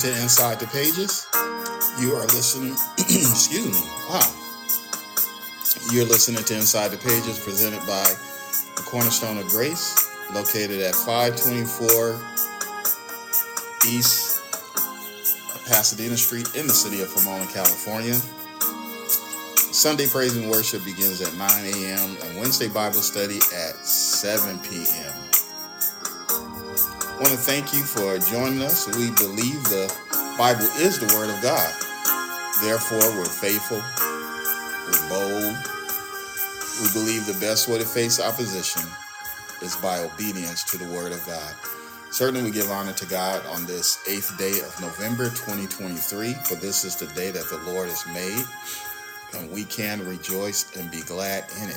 To Inside the Pages. You are listening, excuse me, wow. You're listening to Inside the Pages presented by the Cornerstone of Grace, located at 524 East Pasadena Street in the city of Pomona, California. Sunday praise and worship begins at 9 a.m. and Wednesday Bible study at 7 p.m. Want to thank you for joining us. We believe the Bible is the Word of God. Therefore, we're faithful, we're bold. We believe the best way to face opposition is by obedience to the Word of God. Certainly, we give honor to God on this eighth day of November 2023, for this is the day that the Lord has made, and we can rejoice and be glad in it.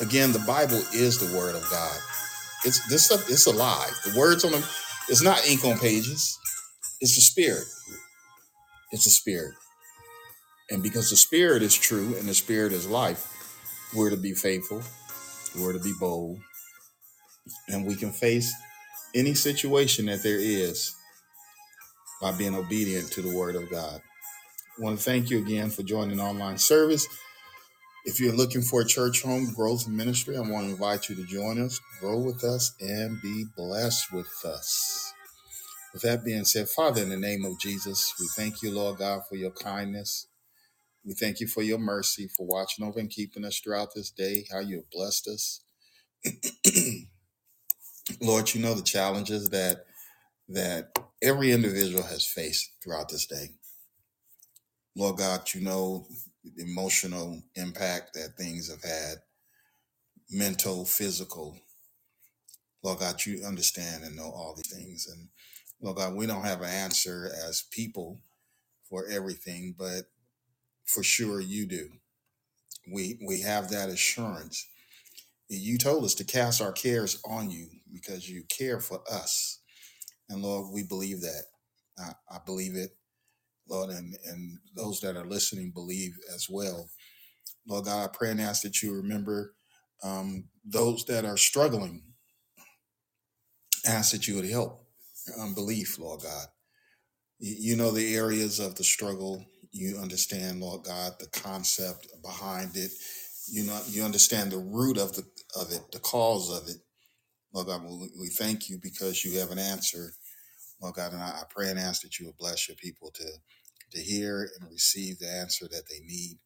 Again, the Bible is the Word of God. It's this stuff. It's alive. The words on them. It's not ink on pages. It's the Spirit. It's the Spirit. And because the Spirit is true and the Spirit is life, we're to be faithful. We're to be bold, and we can face any situation that there is by being obedient to the Word of God. I want to thank you again for joining online service. If you're looking for a church home growth ministry, I want to invite you to join us, grow with us, and be blessed with us. With that being said, Father, in the name of Jesus, we thank you, Lord God, for your kindness. We thank you for your mercy, for watching over and keeping us throughout this day, how you have blessed us. Lord, you know the challenges that that every individual has faced throughout this day. Lord God, you know emotional impact that things have had, mental, physical. Lord God, you understand and know all these things. And Lord God, we don't have an answer as people for everything, but for sure you do. We we have that assurance. You told us to cast our cares on you because you care for us. And Lord, we believe that. I, I believe it, Lord, and, and those that are listening believe as well. Lord God, I pray and ask that you remember um, those that are struggling. Ask that you would help unbelief, Lord God. You, you know the areas of the struggle. You understand, Lord God, the concept behind it. You know, you understand the root of the of it, the cause of it. Lord God, we, we thank you because you have an answer, Lord God, and I, I pray and ask that you would bless your people to to hear and receive the answer that they need,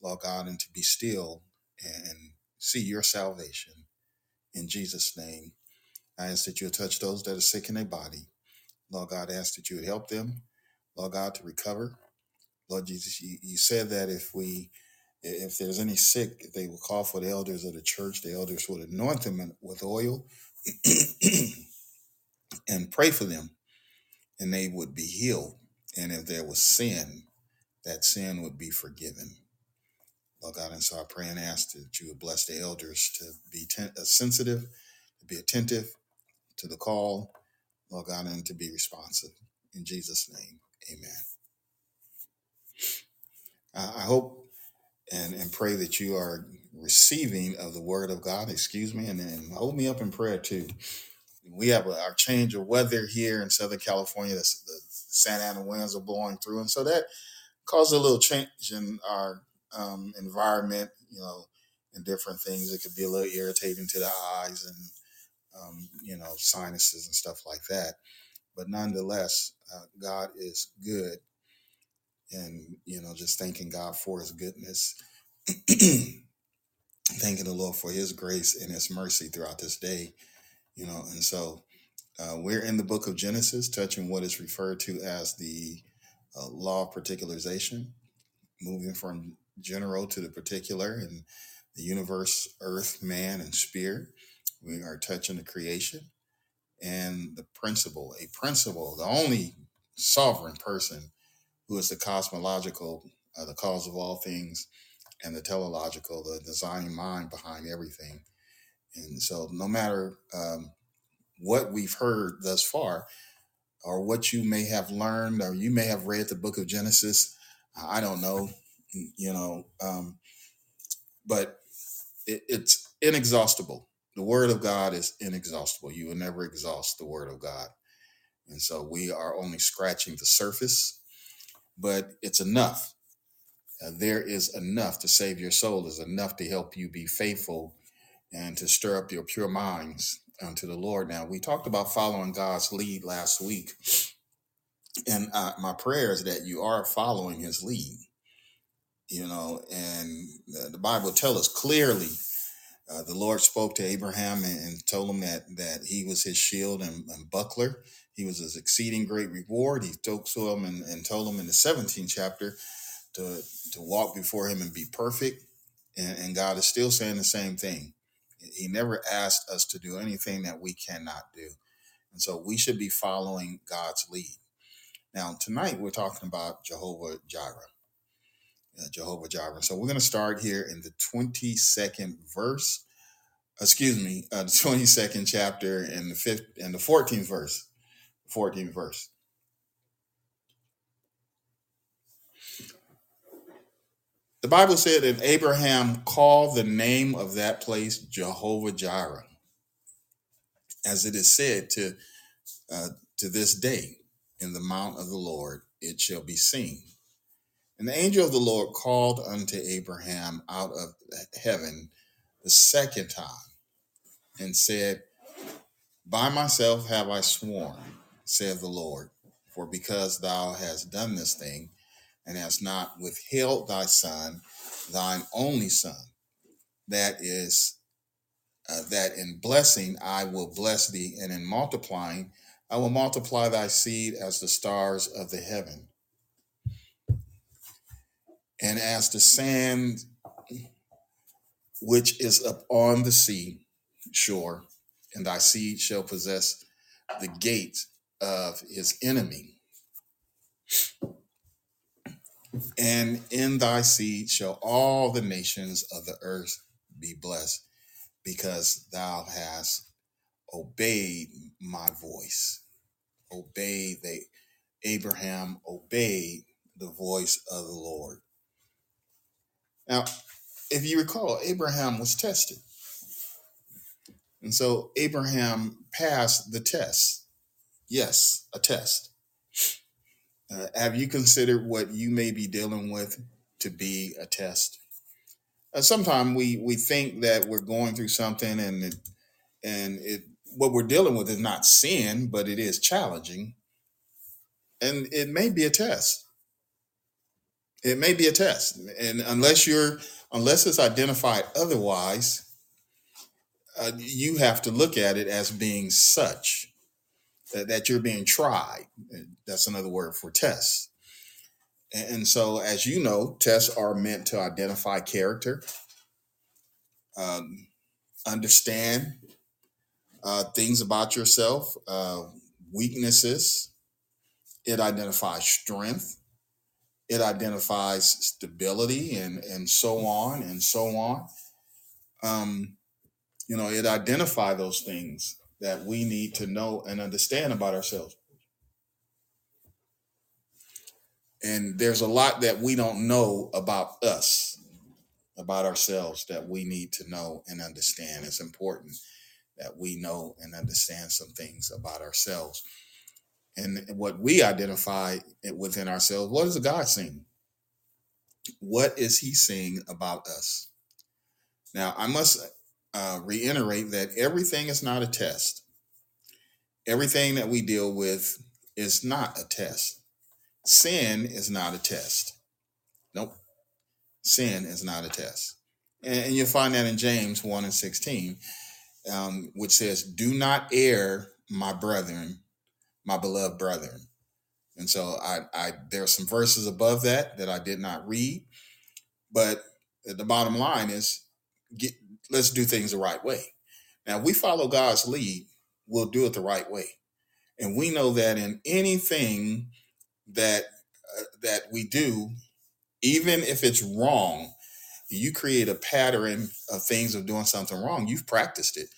Lord God, and to be still and see your salvation. In Jesus' name, I ask that you would touch those that are sick in their body. Lord God, I ask that you would help them, Lord God, to recover. Lord Jesus, you, you said that if we if there's any sick, they will call for the elders of the church, the elders would anoint them with oil and pray for them, and they would be healed. And if there was sin, that sin would be forgiven. Lord God, and so I pray and ask that you would bless the elders to be ten- uh, sensitive, to be attentive to the call, Lord God, and to be responsive. In Jesus' name, amen. I I hope and, and pray that you are receiving of the word of God, excuse me, and then hold me up in prayer too. We have a, our change of weather here in Southern California. The, the Santa Ana winds are blowing through, and so that caused a little change in our um, environment, you know, and different things. It could be a little irritating to the eyes and, um, you know, sinuses and stuff like that. But nonetheless, uh, God is good, and you know, just thanking God for His goodness, thanking the Lord for His grace and His mercy throughout this day, you know, and so uh, we're in the book of Genesis, touching what is referred to as the uh, law of particularization moving from general to the particular in the universe, earth, man, and spirit. We are touching the creation and the principle, a principle, the only sovereign person who is the cosmological, uh, the cause of all things, and the teleological, the designing mind behind everything. And so, no matter um, what we've heard thus far, or what you may have learned, or you may have read the book of Genesis, I don't know, you know, um, but it, it's inexhaustible. The word of God is inexhaustible. You will never exhaust the word of God. And so we are only scratching the surface, but it's enough. Uh, there is enough to save your soul, there's enough to help you be faithful and to stir up your pure minds unto the Lord. Now, we talked about following God's lead last week, and uh, my prayer is that you are following his lead, you know, and the, Bible tells us clearly uh, the Lord spoke to Abraham and, and told him that that he was his shield and, and buckler. He was his exceeding great reward. He spoke to him and, and told him in the 17th chapter to to walk before him and be perfect. And, and God is still saying the same thing. He never asked us to do anything that we cannot do. And so we should be following God's lead. Now, tonight we're talking about Jehovah Jireh. Jehovah Jireh. So we're going to start here in the 22nd verse. Excuse me, uh, the 22nd chapter and the fifth and the 14th verse. 14th verse. The Bible said that Abraham called the name of that place Jehovah Jireh, as it is said to uh, to this day, in the mount of the Lord it shall be seen. And the angel of the Lord called unto Abraham out of heaven the second time and said, By myself have I sworn, saith the Lord, for because thou hast done this thing, and hast not withheld thy son, thine only son, that is, uh, that in blessing I will bless thee, and in multiplying I will multiply thy seed as the stars of the heaven, and as the sand which is upon the sea shore, and thy seed shall possess the gate of his enemy. And in thy seed shall all the nations of the earth be blessed, because thou hast obeyed my voice. Obeyed they Abraham obeyed the voice of the Lord. Now, if you recall, Abraham was tested. And so Abraham passed the test. Yes, a test. Uh, have you considered what you may be dealing with to be a test? Uh, Sometimes we we think that we're going through something, and it, and it what we're dealing with is not sin, but it is challenging, and it may be a test. It may be a test, and unless you're unless it's identified otherwise, uh, you have to look at it as being such that, you're being tried. That's another word for tests. And, and so, as you know, tests are meant to identify character, um, understand uh, things about yourself, uh, weaknesses. It identifies strength. It identifies stability, and and so on and so on. Um, you know, it identifies those things that we need to know and understand about ourselves. And there's a lot that we don't know about us, about ourselves, that we need to know and understand. It's important that we know and understand some things about ourselves. And what we identify within ourselves, what is God seeing? What is He seeing about us? Now, I must uh, reiterate that everything is not a test. Everything that we deal with is not a test. Sin is not a test. Nope. Sin is not a test. And, and you'll find that in James 1 and 16, um, which says, Do not err, my brethren, my beloved brethren. And so I, I there are some verses above that that I did not read, but the bottom line is get let's do things the right way. Now, if we follow God's lead, we'll do it the right way. And we know that in anything that uh, that we do, even if it's wrong, you create a pattern of things of doing something wrong. You've practiced it,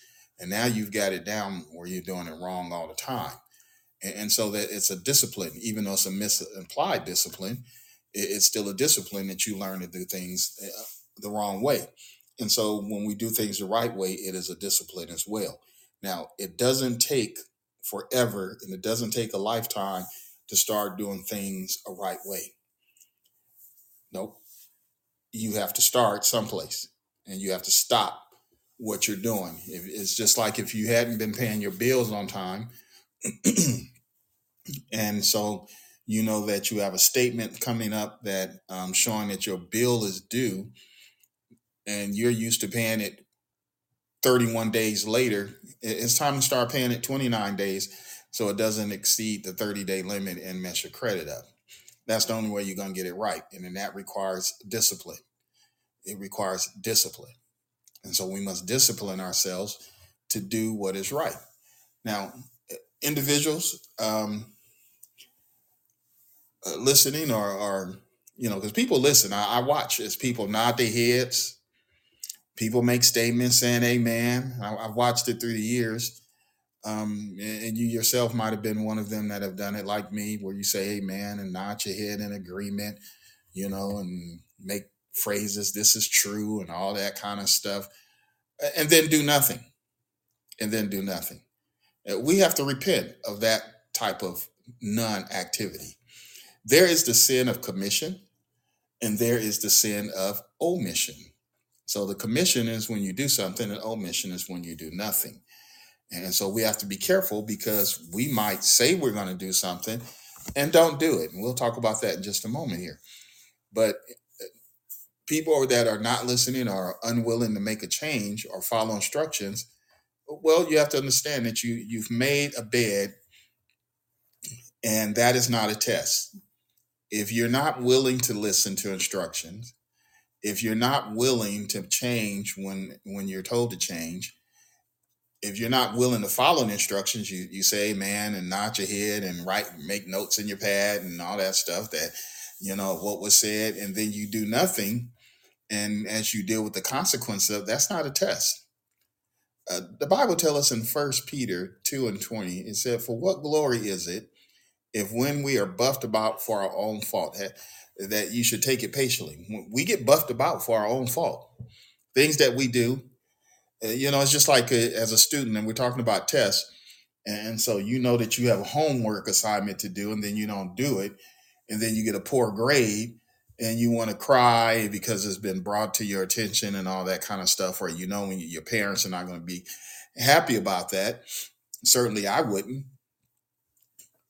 and now you've got it down where you're doing it wrong all the time. And, so that it's a discipline, even though it's a misimplied discipline, it- it's still a discipline that you learn to do things uh, the wrong way. And so when we do things the right way, it is a discipline as well. Now, it doesn't take forever, and it doesn't take a lifetime to start doing things a right way. Nope. You have to start someplace and you have to stop what you're doing. It's just like if you hadn't been paying your bills on time, and so you know that you have a statement coming up that um, showing that your bill is due, and you're used to paying it 31 days later. It's time to start paying it 29 days so it doesn't exceed the 30 day limit and mess your credit up. That's the only way you're going to get it right. And then that requires discipline. It requires discipline. And so we must discipline ourselves to do what is right. Now, individuals um, uh, listening or, or, you know, because people listen, I, I watch as people nod their heads, people make statements saying amen. I, I've watched it through the years. Um, and, and you yourself might have been one of them that have done it like me, where you say amen and nod your head in agreement, you know, and make phrases, this is true, and all that kind of stuff, and then do nothing. And then do nothing. Uh, We have to repent of that type of non activity. There is the sin of commission, and there is the sin of omission. So the commission is when you do something, and omission is when you do nothing. And so we have to be careful because we might say we're going to do something and don't do it. And we'll talk about that in just a moment here. But uh, people that are not listening or unwilling to make a change or follow instructions, well, you have to understand that you you've made a bed and that is not a test. If you're not willing to listen to instructions, if you're not willing to change when when you're told to change, if you're not willing to follow the instructions, you you say man and nod your head and write make notes in your pad and all that stuff that you know what was said, and then you do nothing, and as you deal with the consequence of that's not a test. Uh, the Bible tells us in First Peter two and twenty, it said, "For what glory is it if when we are buffed about for our own fault, that you should take it patiently? We get buffed about for our own fault, things that we do." Uh, you know, it's just like uh as a student, and we're talking about tests, and so you know that you have a homework assignment to do, and then you don't do it, and then you get a poor grade, and you want to cry because it's been brought to your attention and all that kind of stuff, or you know when your parents are not going to be happy about that. Certainly, I wouldn't.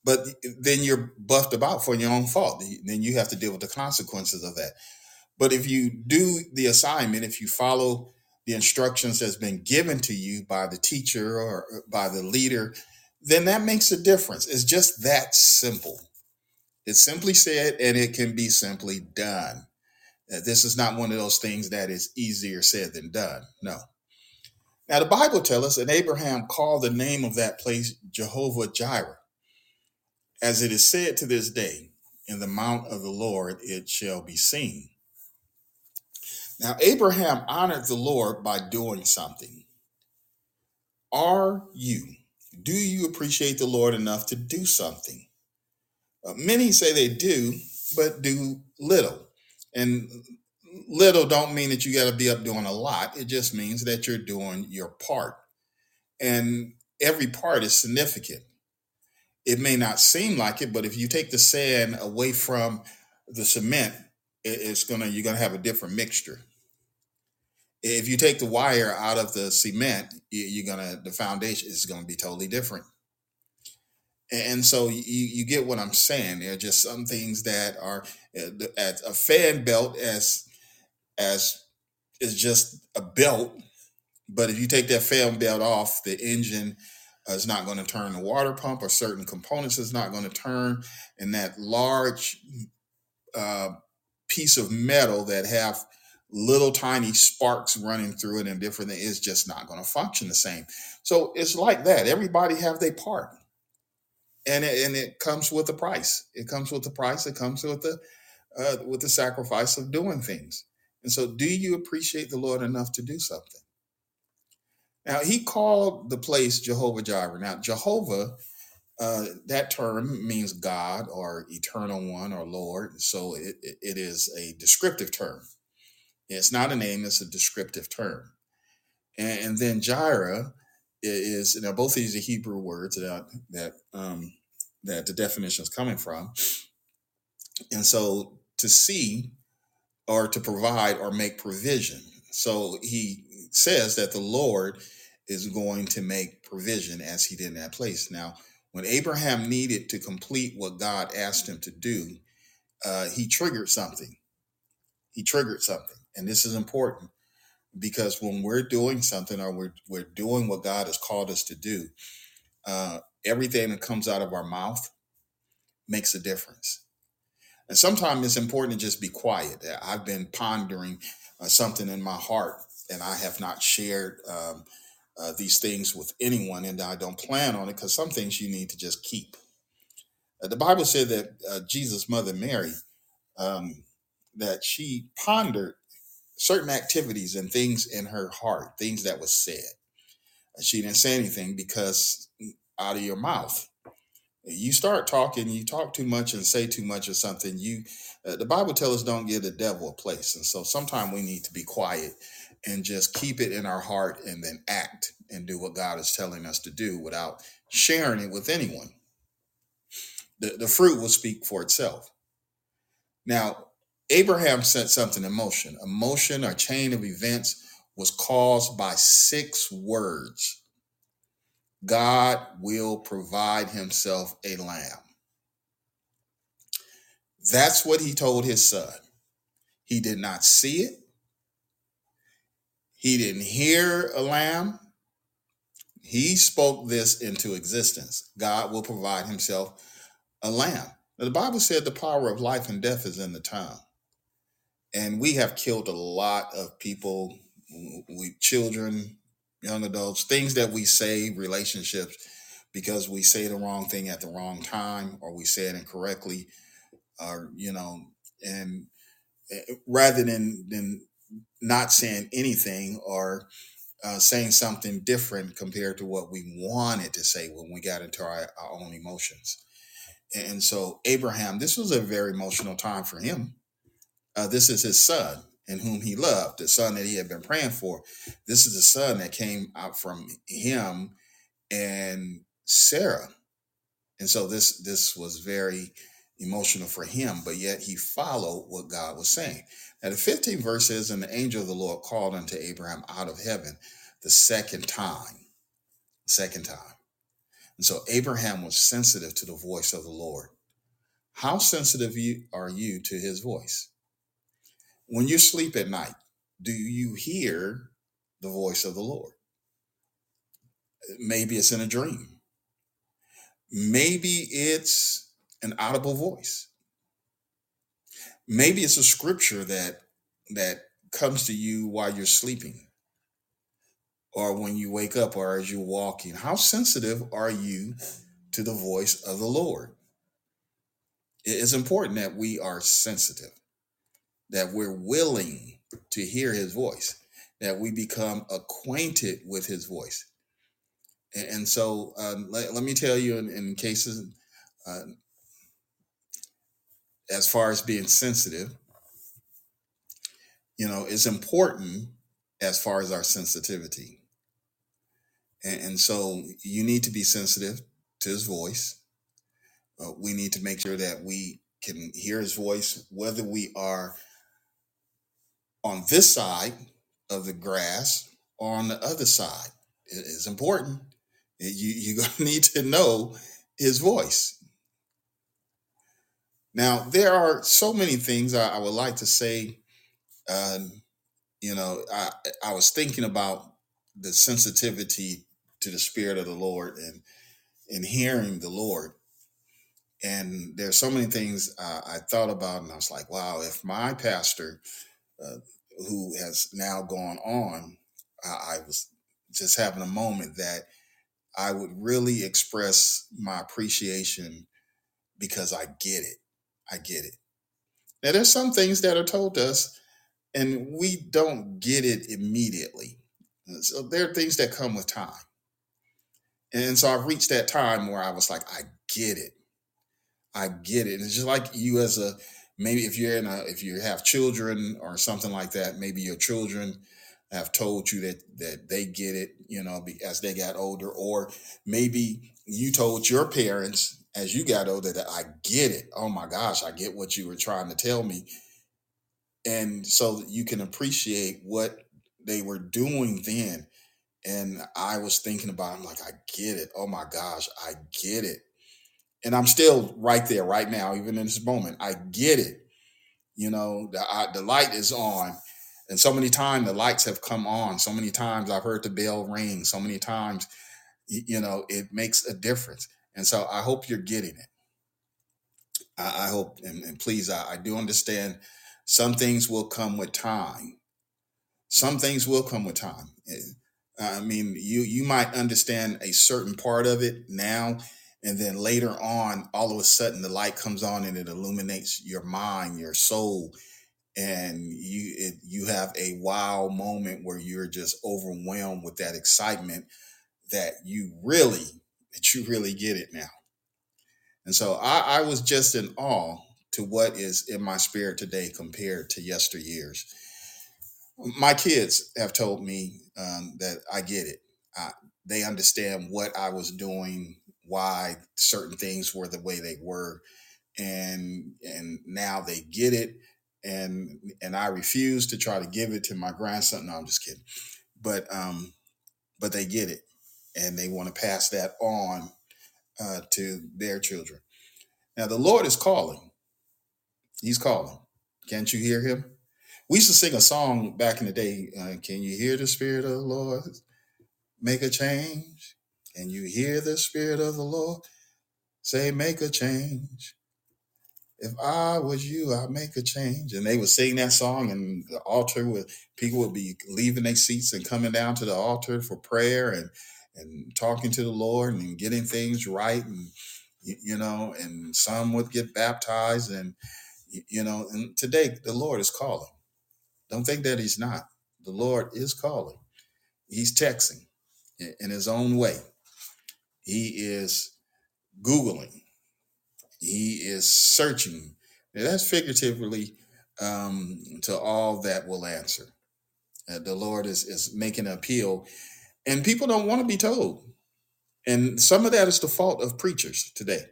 But then you're buffed about for your own fault. Then you have to deal with the consequences of that. But if you do the assignment, if you follow the instructions that's been given to you by the teacher or uh, by the leader, then that makes a difference. It's just that simple. It's simply said and it can be simply done. Uh, This is not one of those things that is easier said than done. No. Now, the Bible tells us that Abraham called the name of that place Jehovah Jireh, as it is said to this day, in the mount of the Lord it shall be seen. Now, Abraham honored the Lord by doing something. Are you? Do you appreciate the Lord enough to do something? Uh, many say they do, but do little. And little don't mean that you got to be up doing a lot. It just means that you're doing your part. And every part is significant. It may not seem like it, but if you take the sand away from the cement, it- it's gonna you're gonna have a different mixture. If you take the wire out of the cement, you- you're gonna the foundation is gonna be totally different. And so you, you get what I'm saying. There are just some things that are uh, as a fan belt as as is just a belt, but if you take that fan belt off, the engine is not going to turn. The water pump or certain components is not going to turn, and that large uh, piece of metal that have little tiny sparks running through it and different is just not going to function the same. So it's like that. Everybody have their part and it, and it comes with a price. It comes with the price. It comes with the uh, with the sacrifice of doing things. And so, do you appreciate the Lord enough to do something? Now, He called the place Jehovah Jireh. Now, Jehovah, uh, that term means God or Eternal One or Lord. So it, it is a descriptive term. It's not a name; it's a descriptive term. And, and then Jireh is now both these are Hebrew words that that um, that the definition is coming from, and so to see or to provide or make provision. So he says that the Lord is going to make provision as he did in that place. Now, when Abraham needed to complete what God asked him to do, uh, he triggered something. He triggered something. And this is important because when we're doing something or we're, we're doing what God has called us to do, uh, everything that comes out of our mouth makes a difference. And sometimes it's important to just be quiet. I've been pondering uh, something in my heart and I have not shared um, uh, these things with anyone, and I don't plan on it because some things you need to just keep. Uh, the Bible said that uh, Jesus' mother Mary, um, that she pondered certain activities and things in her heart, things that was said. And she didn't say anything because out of your mouth you start talking you talk too much and say too much or something you uh, the bible tells us don't give the devil a place. And so sometimes we need to be quiet and just keep it in our heart and then act and do what god is telling us to do without sharing it with anyone. The, the fruit will speak for itself. Now abraham set something in motion. A motion or chain of events was caused by six words God will provide himself a lamb. That's what he told his son. He did not see it. He didn't hear a lamb. He spoke this into existence. God will provide himself a lamb. Now, the Bible said the power of life and death is in the tongue. And we have killed a lot of people, we children, young adults, things that we say, relationships, because we say the wrong thing at the wrong time or we say it incorrectly, or you know, and eh, rather than than not saying anything or uh, saying something different compared to what we wanted to say when we got into our, our own emotions. And so Abraham, this was a very emotional time for him. Uh, this is his son and whom he loved, the son that he had been praying for. This is the son that came out from him and Sarah. And so this this was very emotional for him, but yet he followed what God was saying. Now the 15th verse says, And the angel of the Lord called unto Abraham out of heaven the second time. Second time. And so Abraham was sensitive to the voice of the Lord. How sensitive you, are you to his voice? When you sleep at night, do you hear the voice of the Lord? Maybe it's in a dream. Maybe it's an audible voice. Maybe it's a scripture that that comes to you while you're sleeping or when you wake up or as you're walking. How sensitive are you to the voice of the Lord? It's important that we are sensitive that we're willing to hear his voice, that we become acquainted with his voice. And, and so um, let, let, me tell you, in, in cases, uh, as far as being sensitive, you know, it's important as far as our sensitivity. And, and so you need to be sensitive to his voice. Uh, we need to make sure that we can hear his voice, whether we are on this side of the grass or on the other side. It is important. You, you're going to need to know his voice. Now, there are so many things I, I would like to say. Um, you know, I, I was thinking about the sensitivity to the Spirit of the Lord and and hearing the Lord. And there's so many things uh, I thought about, and I was like, wow, if my pastor uh, who has now gone on, I, I was just having a moment that I would really express my appreciation because I get it. I get it. Now, there's some things that are told us, and we don't get it immediately. So there are things that come with time. And so I've reached that time where I was like, I get it. I get it. And it's just like you as a maybe if you're in a if you have children or something like that maybe your children have told you that that they get it, you know, as they got older, or maybe you told your parents as you got older that I get it. Oh my gosh, I get what you were trying to tell me, and so you can appreciate what they were doing then. And I was thinking about, I'm like, I get it. Oh my gosh, I get it. And I'm still right there right now, even in this moment. I get it. You know, the, I, the light is on and so many times the lights have come on. So many times I've heard the bell ring. So many times, you know, it makes a difference. And so I hope you're getting it. I, I hope, and, and please, I, I do understand some things will come with time. Some things will come with time. Eh, I mean, you you might understand a certain part of it now, and then later on, all of a sudden, the light comes on and it illuminates your mind, your soul, and you it, you have a wow moment where you're just overwhelmed with that excitement that you really that you really get it now. And so I, I was just in awe to what is in my spirit today compared to yesteryears. My kids have told me um, that i get it. I, they understand what i was doing why certain things were the way they were and and now they get it and and I refuse to try to give it to my grandson. No, I'm just kidding. But um, but they get it, and they want to pass that on uh, to their children. Now the Lord is calling. He's calling. Can't you hear him? We used to sing a song back in the day. Uh, Can you hear the Spirit of the Lord make a change? Can you hear the Spirit of the Lord say, Make a change? if I was you, I'd make a change. And they would sing that song, and the altar would people would be leaving their seats and coming down to the altar for prayer and and talking to the Lord and getting things right, and you know, and some would get baptized, and you know, and today the Lord is calling. Don't think that He's not. The Lord is calling. He's texting in His own way. He is googling he is searching. Now, that's figuratively um, to all that will answer. Uh, the Lord is, is making an appeal, and people don't want to be told. And some of that is the fault of preachers today.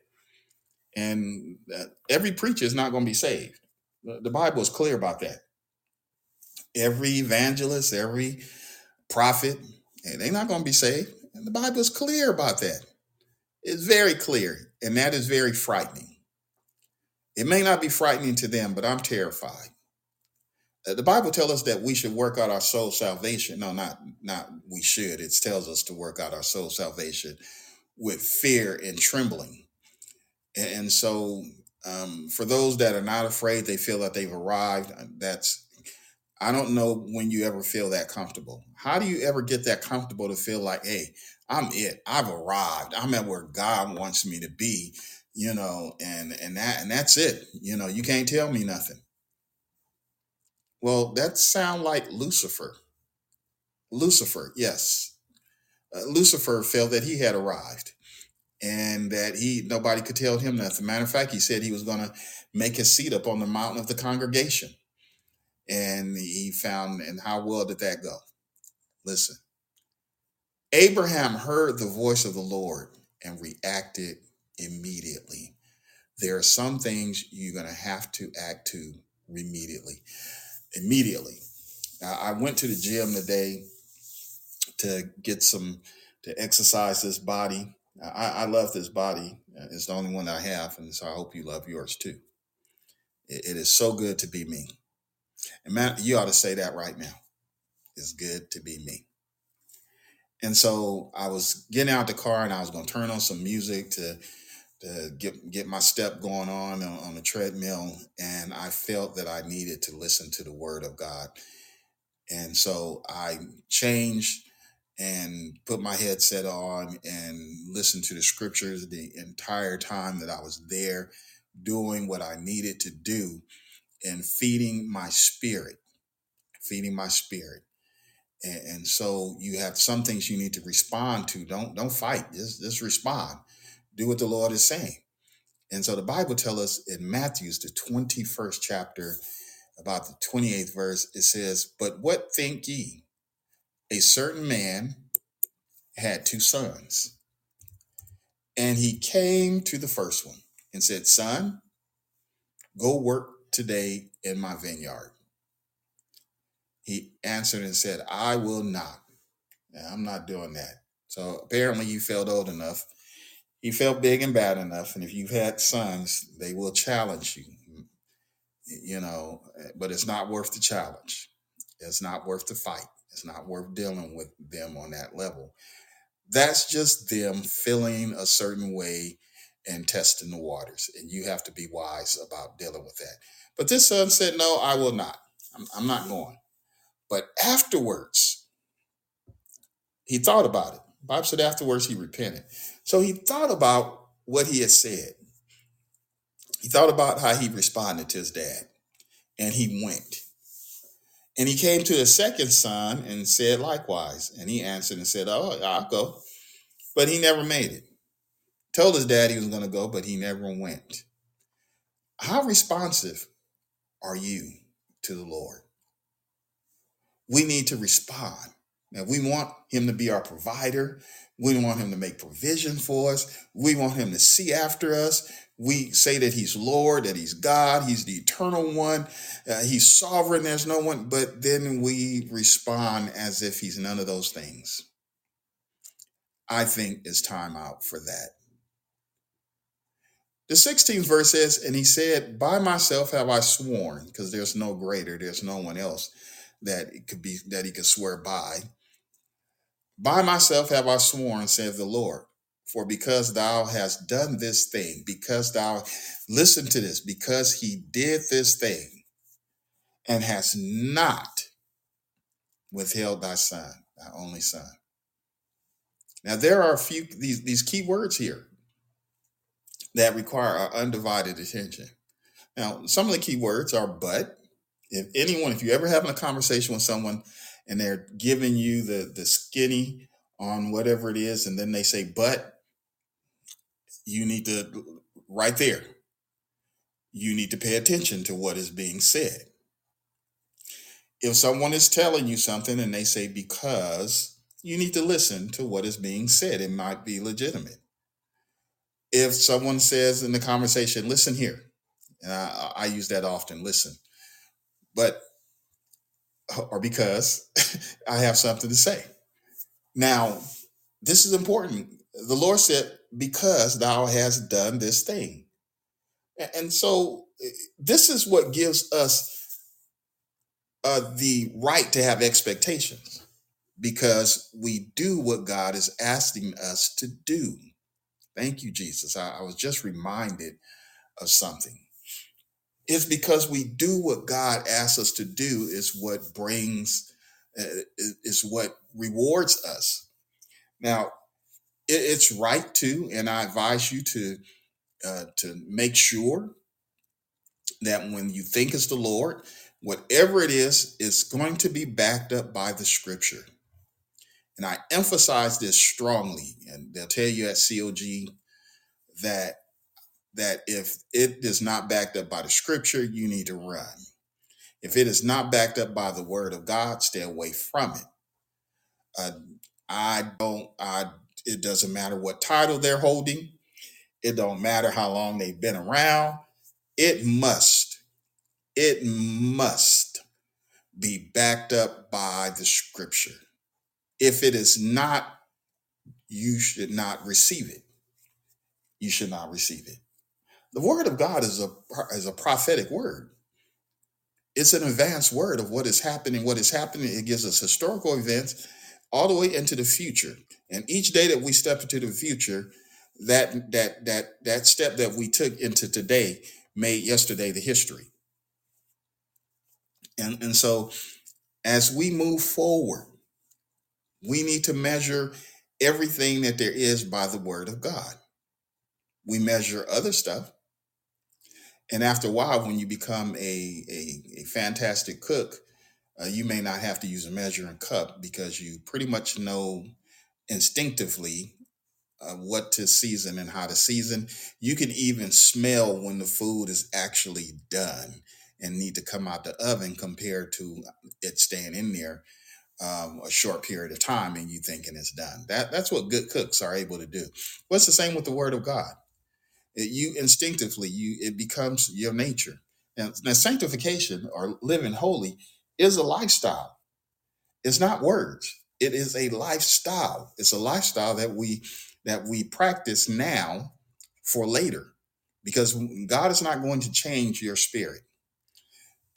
And uh, every preacher is not going to be saved. The Bible is clear about that. Every evangelist, every prophet, they're not going to be saved. And the Bible is clear about that. It's very clear, and that is very frightening. It may not be frightening to them, but I'm terrified. Uh, The Bible tells us that we should work out our soul salvation. No, not not we should. It tells us to work out our soul salvation with fear and trembling. And so, um, for those that are not afraid, they feel that they've arrived. uh, That's I don't know when you ever feel that comfortable. How do you ever get that comfortable to feel like, hey, I'm it. I've arrived. I'm at where God wants me to be, you know, and and that and that's it. You know, you can't tell me nothing. Well, that sound like Lucifer. Lucifer, yes. Uh, Lucifer felt that he had arrived and that he nobody could tell him nothing. Matter of fact, he said he was going to make his seat up on the mountain of the congregation. And he found, and how well did that go? Listen, Abraham heard the voice of the Lord and reacted immediately. There are some things you're going to have to act to immediately. Immediately. Now, I went to the gym today to get some, to exercise this body. I, I love this body. It's the only one I have, and so I hope you love yours too. It, it is so good to be me. And man, you ought to say that right now. It's good to be me. And so I was getting out the car and I was going to turn on some music to, to get get my step going on on on the treadmill. And I felt that I needed to listen to the word of God. And so I changed and put my headset on and listened to the scriptures the entire time that I was there doing what I needed to do and feeding my spirit, feeding my spirit. And, and so you have some things you need to respond to. Don't don't fight. Just just respond. Do what the Lord is saying. And so the Bible tells us in Matthew's the 21st chapter, about the 28th verse, it says, But what think ye? A certain man had two sons, and he came to the first one and said, Son, go work today in my vineyard. He answered and said, I will not. "Yeah, I'm not doing that. So apparently, you felt old enough. You felt big and bad enough. And if you've had sons, they will challenge you, you know, but it's not worth the challenge. It's not worth the fight. It's not worth dealing with them on that level. That's just them feeling a certain way and testing the waters. And you have to be wise about dealing with that. But this son said, No, I will not. I'm, I'm not going. But afterwards, he thought about it. Bible said afterwards he repented. So he thought about what he had said. He thought about how he responded to his dad. And he went. And he came to his second son and said likewise. And he answered and said, Oh, I'll go. But he never made it. Told his dad he was going to go, but he never went. How responsive are you to the Lord? We need to respond. Now, we want him to be our provider. We want him to make provision for us. We want him to see after us. We say that he's Lord, that he's God, he's the eternal one, uh, he's sovereign, there's no one, but then we respond as if he's none of those things. I think it's time out for that. The 16th verse says, And he said, By myself have I sworn, because there's no greater, there's no one else that it could be that he could swear by. By myself have I sworn, saith the Lord. For because thou hast done this thing, because thou listen to this, because he did this thing, and has not withheld thy son, thy only son. Now there are a few these these key words here that require our undivided attention. Now, some of the key words are but. If anyone, if you're ever having a conversation with someone and they're giving you the the skinny on whatever it is, and then they say but, you need to right there, you need to pay attention to what is being said. If someone is telling you something and they say because, you need to listen to what is being said. It might be legitimate. If someone says in the conversation, listen here, and I, I use that often, listen, but or because I have something to say. Now, this is important. The Lord said, because thou hast done this thing. And so eh, this is what gives us uh, the right to have expectations because we do what God is asking us to do. Thank you, Jesus. I, I was just reminded of something. It's because we do what God asks us to do is what brings, uh, is what rewards us. Now, it, it's right to, and I advise you to uh, to make sure that when you think it's the Lord, whatever it is, is going to be backed up by the Scripture. And I emphasize this strongly, and they'll tell you at COG that that if it is not backed up by the Scripture, you need to run. If it is not backed up by the Word of God, stay away from it. Uh, I don't. I. It doesn't matter what title they're holding. It don't matter how long they've been around. It must. It must be backed up by the Scripture. If it is not, you should not receive it. You should not receive it. The Word of God is a is a prophetic word. It's an advanced word of what is happening. What is happening? It gives us historical events all the way into the future. And each day that we step into the future, that that that that step that we took into today made yesterday the history. And and so as we move forward, we need to measure everything that there is by the word of God. We measure other stuff. And after a while, when you become a, a, a fantastic cook, uh, you may not have to use a measuring cup because you pretty much know instinctively uh, what to season and how to season. You can even smell when the food is actually done and need to come out the oven compared to it staying in there um, a short period of time and you thinking it's done. That that's what good cooks are able to do. Well, it's the same with the Word of God. It- you instinctively, you it becomes your nature. And now, sanctification or living holy is a lifestyle. It's not words. It is a lifestyle. It's a lifestyle that we that we practice now for later, because God is not going to change your spirit.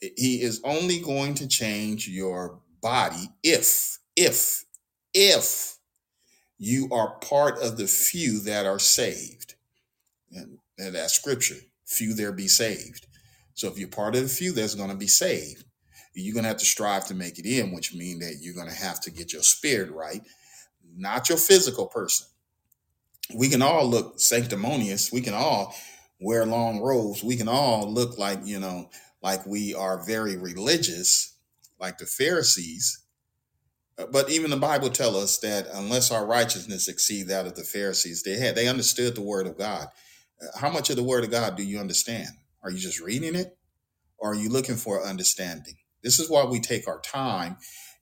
He is only going to change your body if, if, if you are part of the few that are saved. And, and scripture. Few there be saved. So if you're part of the few that's going to be saved, you're going to have to strive to make it in, which means that you're going to have to get your spirit right, not your physical person. We can all look sanctimonious. We can all wear long robes. We can all look like, you know, like we are very religious, like the Pharisees. Uh, But even the Bible tells us that unless our righteousness exceed that of the Pharisees, they had they understood the word of God. Uh, How much of the word of God do you understand? Are you just reading it? or are you looking for understanding? This is why we take our time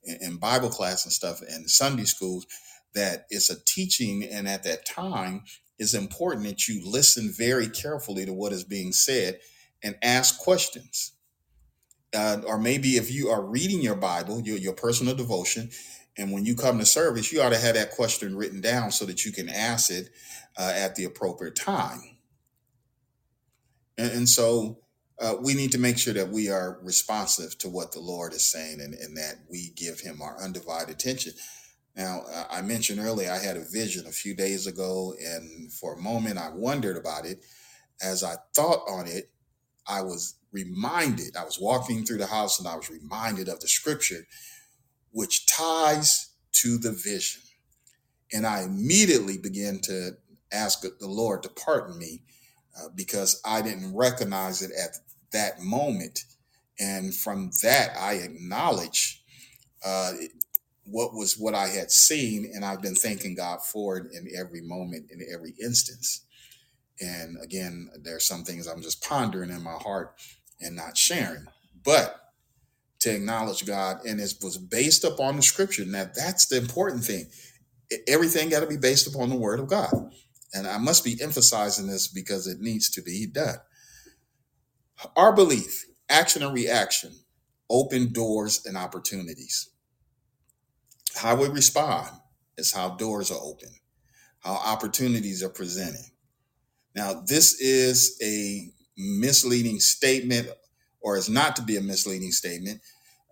in, in Bible class and stuff and Sunday schools that it's a teaching and at that time it's important that you listen very carefully to what is being said and ask questions. Uh, or maybe if you are reading your Bible, your, your personal devotion, and when you come to service, you ought to have that question written down so that you can ask it uh, at the appropriate time. And, and so uh, we need to make sure that we are responsive to what the Lord is saying and, and that we give Him our undivided attention. Now, uh, I mentioned earlier I had a vision a few days ago, and for a moment I wondered about it. As I thought on it, I was reminded, I was walking through the house and I was reminded of the scripture which ties to the vision. And I immediately began to ask the Lord to pardon me uh, because I didn't recognize it at that moment. And from that, I acknowledge uh, what was what I had seen, and I've been thanking God for it in every moment, in every instance. And again, there's some things I'm just pondering in my heart and not sharing. But to acknowledge God, and it was based upon the scripture. Now, that's the important thing. Everything got to be based upon the word of God. And I must be emphasizing this because it needs to be done. Our belief, action and reaction, open doors and opportunities. How we respond is how doors are open, how opportunities are presented. Now, this is a misleading statement, or is not to be a misleading statement,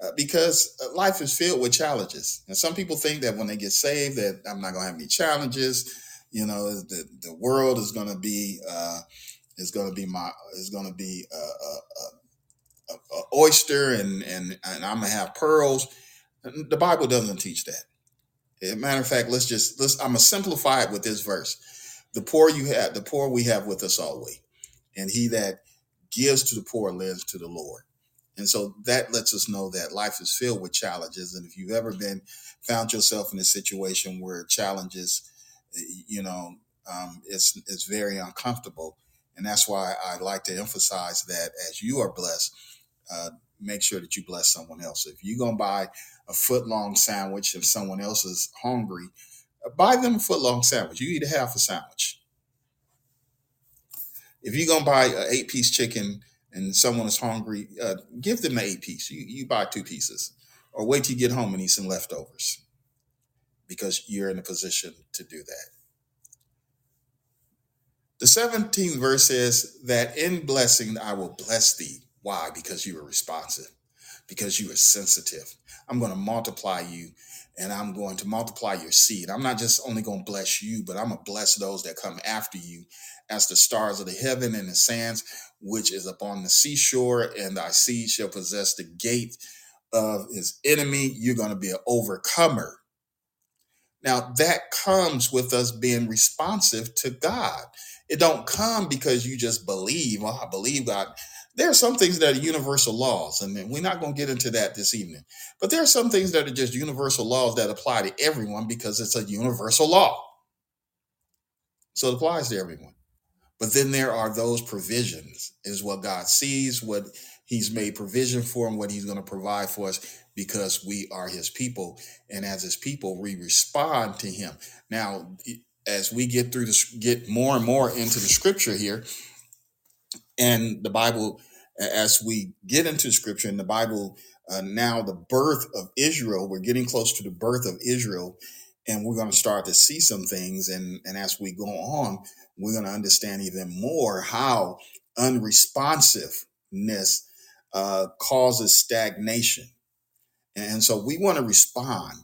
uh, because uh, life is filled with challenges. And some people think that when they get saved, that I'm not going to have any challenges. You know, the the world is going to be uh, is going to be my is going to be a, a, a, a oyster, and and and I'm gonna have pearls. The Bible doesn't teach that. As a matter of fact, let's just let's. I'm gonna simplify it with this verse: the poor you have, the poor we have with us always, and he that gives to the poor lends to the Lord. And so that lets us know that life is filled with challenges. And if you've ever been found yourself in a situation where challenges, you know, um, it's it's very uncomfortable, and that's why I like to emphasize that as you are blessed, uh, make sure that you bless someone else. If you're gonna buy a foot long sandwich if someone else is hungry, buy them a foot long sandwich. You eat a half a sandwich if you're gonna buy an eight piece chicken and someone is hungry, uh, give them the eight piece. You you buy two pieces, or wait till you get home and eat some leftovers because you're in a position to do that. The 17th verse says that in blessing I will bless thee. Why? Because you are responsive, because you are sensitive. I'm going to multiply you and I'm going to multiply your seed. I'm not just only going to bless you, but I'm going to bless those that come after you as the stars of the heaven and the sands which is upon the seashore, and thy seed shall possess the gate of his enemy. You're going to be an overcomer now that comes with us being responsive to God. It don't come because you just believe, oh, I believe God. There are some things that are universal laws, and we're not going to get into that this evening. But there are some things that are just universal laws that apply to everyone because it's a universal law. So it applies to everyone. But then there are those provisions, is what God sees, what He's made provision for and what he's going to provide for us because we are his people. And as his people, we respond to him. Now, as we get through this, get more and more into the scripture here, and the Bible, as we get into scripture and the Bible, uh, now the birth of Israel, we're getting close to the birth of Israel, and we're going to start to see some things. And, and as we go on, we're going to understand even more how unresponsiveness uh, causes stagnation. And so we want to respond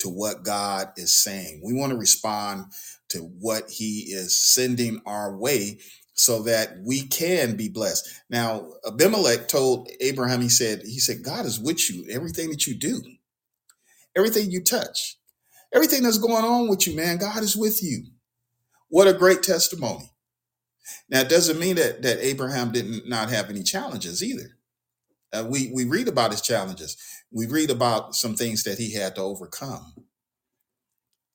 to what God is saying. We want to respond to what He is sending our way so that we can be blessed. Now, Abimelech told Abraham, he said, he said, God is with you, everything that you do, everything you touch, everything that's going on with you, man, God is with you. What a great testimony. Now, it doesn't mean that, that Abraham did not not have any challenges either. Uh, we, we read about his challenges. We read about some things that he had to overcome.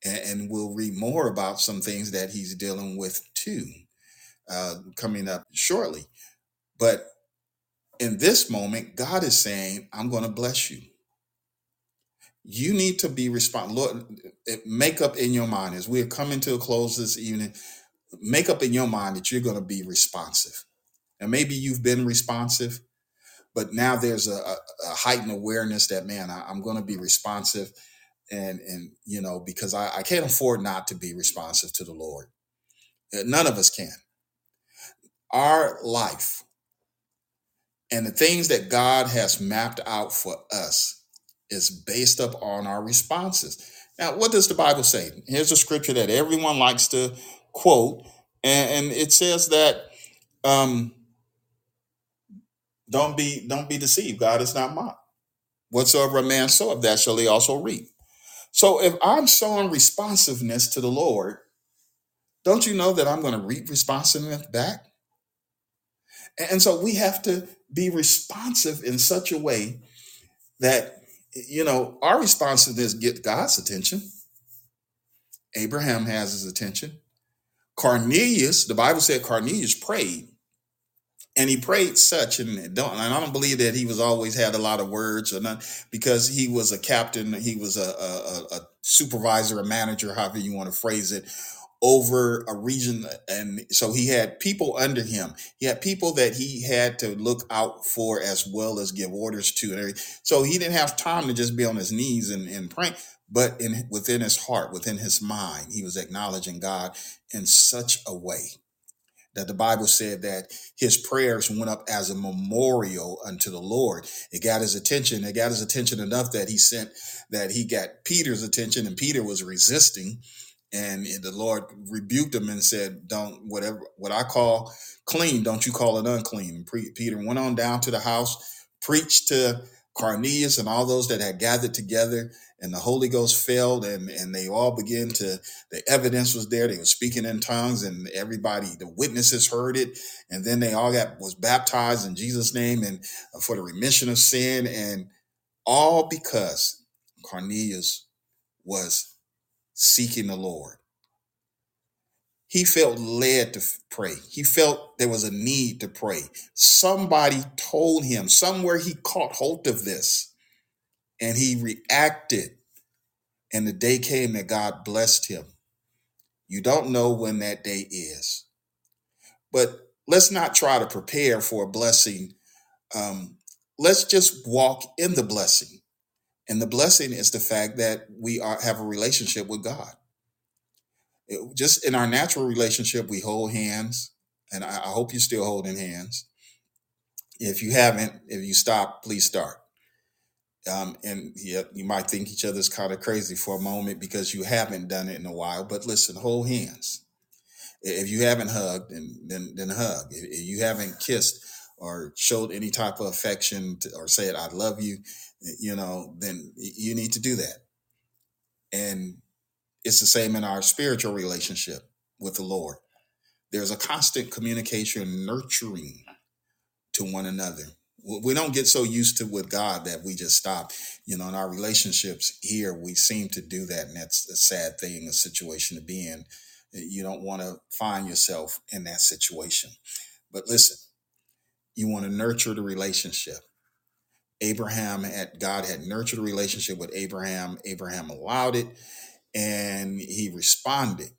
And, and we'll read more about some things that he's dealing with too, uh, coming up shortly. But in this moment, God is saying, I'm going to bless you. You need to be responsible. Lord, eh, make up in your mind as we're coming to a close this evening, make up in your mind that you're going to be responsive. And maybe you've been responsive, but now there's a, a, heightened awareness that man I, i'm going to be responsive and and you know because I, I can't afford not to be responsive to the lord Uh, none of us can our life and the things that god has mapped out for us is based up on our responses now what does the bible say here's a scripture that everyone likes to quote and, and it says that um, don't be don't be deceived god is not mocked Whatsoever a man soweth, that shall he also reap. So if I'm sowing responsiveness to the Lord, don't you know that I'm going to reap responsiveness back? And so we have to be responsive in such a way that, you know, our responsiveness get God's attention. Abraham has his attention. Cornelius, the Bible said Cornelius prayed and he prayed such and don't and I don't believe that he was always had a lot of words or not because he was a captain he was a, a, a supervisor a manager however you want to phrase it over a region and so he had people under him he had people that he had to look out for as well as give orders to and everything. so he didn't have time to just be on his knees and, and praying but in within his heart within his mind he was acknowledging god in such a way that the Bible said that his prayers went up as a memorial unto the Lord. It got his attention. It got his attention enough that he sent that he got Peter's attention, and Peter was resisting. And the Lord rebuked him and said, "Don't whatever what I call clean, don't you call it unclean." Pre- Peter went on down to the house, preached to Cornelius and all those that had gathered together, and the Holy Ghost fell, and and they all began to. The evidence was there. They were speaking in tongues, and everybody, the witnesses heard it, and then they all got was baptized in Jesus' name and uh, for the remission of sin, and all because Cornelius was seeking the Lord. He felt led to pray. He felt there was a need to pray. Somebody told him somewhere he caught hold of this and he reacted and the day came that God blessed him. You don't know when that day is, but let's not try to prepare for a blessing. Um, let's just walk in the blessing, and the blessing is the fact that we are have a relationship with God. It- just in our natural relationship, we hold hands, and I, I hope you're still holding hands. If you haven't, if you stop, please start. Um, and you might think each other's kind of crazy for a moment because you haven't done it in a while. But listen, hold hands. If you haven't hugged, then then, then hug. If if you haven't kissed or showed any type of affection to, or said "I love you," you know, then you need to do that. And it's the same in our spiritual relationship with the Lord. There's a constant communication, nurturing to one another. We don't get so used to with God that we just stop. You know, in our relationships here, we seem to do that, and that's a sad thing, a situation to be in. You don't want to find yourself in that situation. But listen, You want to nurture the relationship. Abraham had God had nurtured a relationship with Abraham. Abraham allowed it and he responded.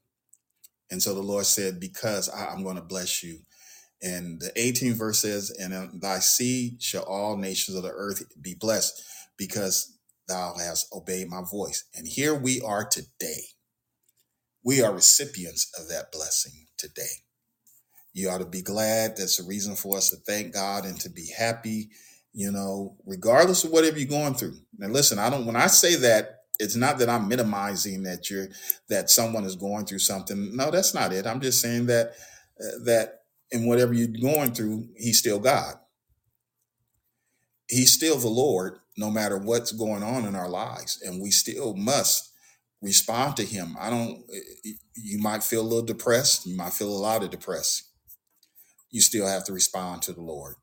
And so the Lord said, Because I, am going to bless you. And the 18th verse says, And in thy seed shall all nations of the earth be blessed, because thou hast obeyed my voice. And here we are today. We are recipients of that blessing today. You ought to be glad. That's a reason for us to thank God and to be happy, you know, regardless of whatever you're going through. Now, listen, I don't, when I say that, it's not that I'm minimizing that you're, that someone is going through something. No, that's not it. I'm just saying that, uh, that in whatever you're going through, he's still God. He's still the Lord, no matter what's going on in our lives. And we still must respond to him. I don't, you might feel a little depressed. You might feel a lot of depressed you still have to respond to the Lord.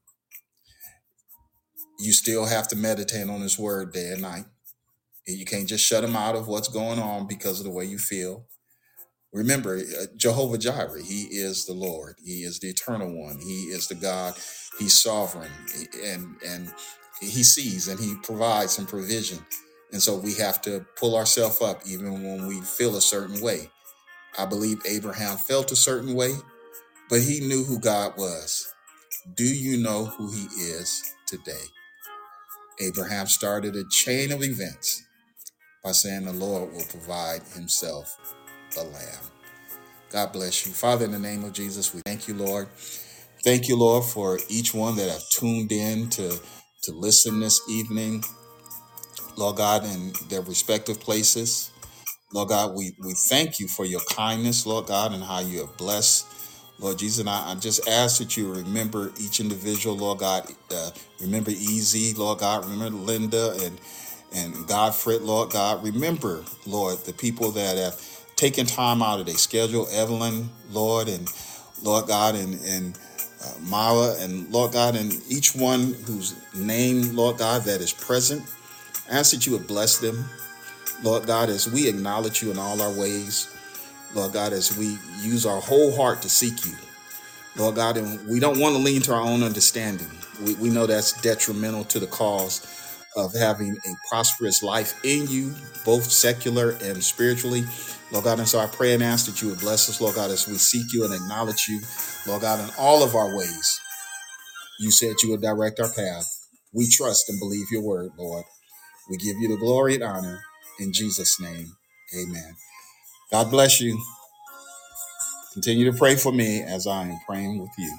You still have to meditate on His Word day and night. And you can't just shut Him out of what's going on because of the way you feel. Remember, uh, Jehovah Jireh, He is the Lord. He is the eternal one. He is the God. He's sovereign. And, and He sees and He provides some provision. And so we have to pull ourselves up even when we feel a certain way. I believe Abraham felt a certain way but he knew who God was. Do you know who he is today? Abraham started a chain of events by saying the Lord will provide himself a lamb. God bless you. Father, in the name of Jesus, we thank you, Lord. Thank you, Lord, for each one that have tuned in to, to listen this evening, Lord God, in their respective places. Lord God, we, we thank you for your kindness, Lord God, and how you have blessed Lord Jesus, and I, I just ask that you remember each individual, Lord God. Uh, remember Easy, Lord God. Remember Linda and and Godfred, Lord God. Remember, Lord, the people that have taken time out of their schedule, Evelyn, Lord, and Lord God, and and uh, Mara, and Lord God, and each one whose name, Lord God, that is present. I ask that you would bless them, Lord God, as we acknowledge you in all our ways. Lord God, as we use our whole heart to seek you. Lord God, and we don't want to lean to our own understanding. We, we know that's detrimental to the cause of having a prosperous life in you, both secular and spiritually. Lord God, and so I pray and ask that you would bless us, Lord God, as we seek you and acknowledge you, Lord God, in all of our ways. You said you would direct our path. We trust and believe your word, Lord. We give you the glory and honor in Jesus' name. Amen. God bless you. Continue to pray for me as I am praying with you.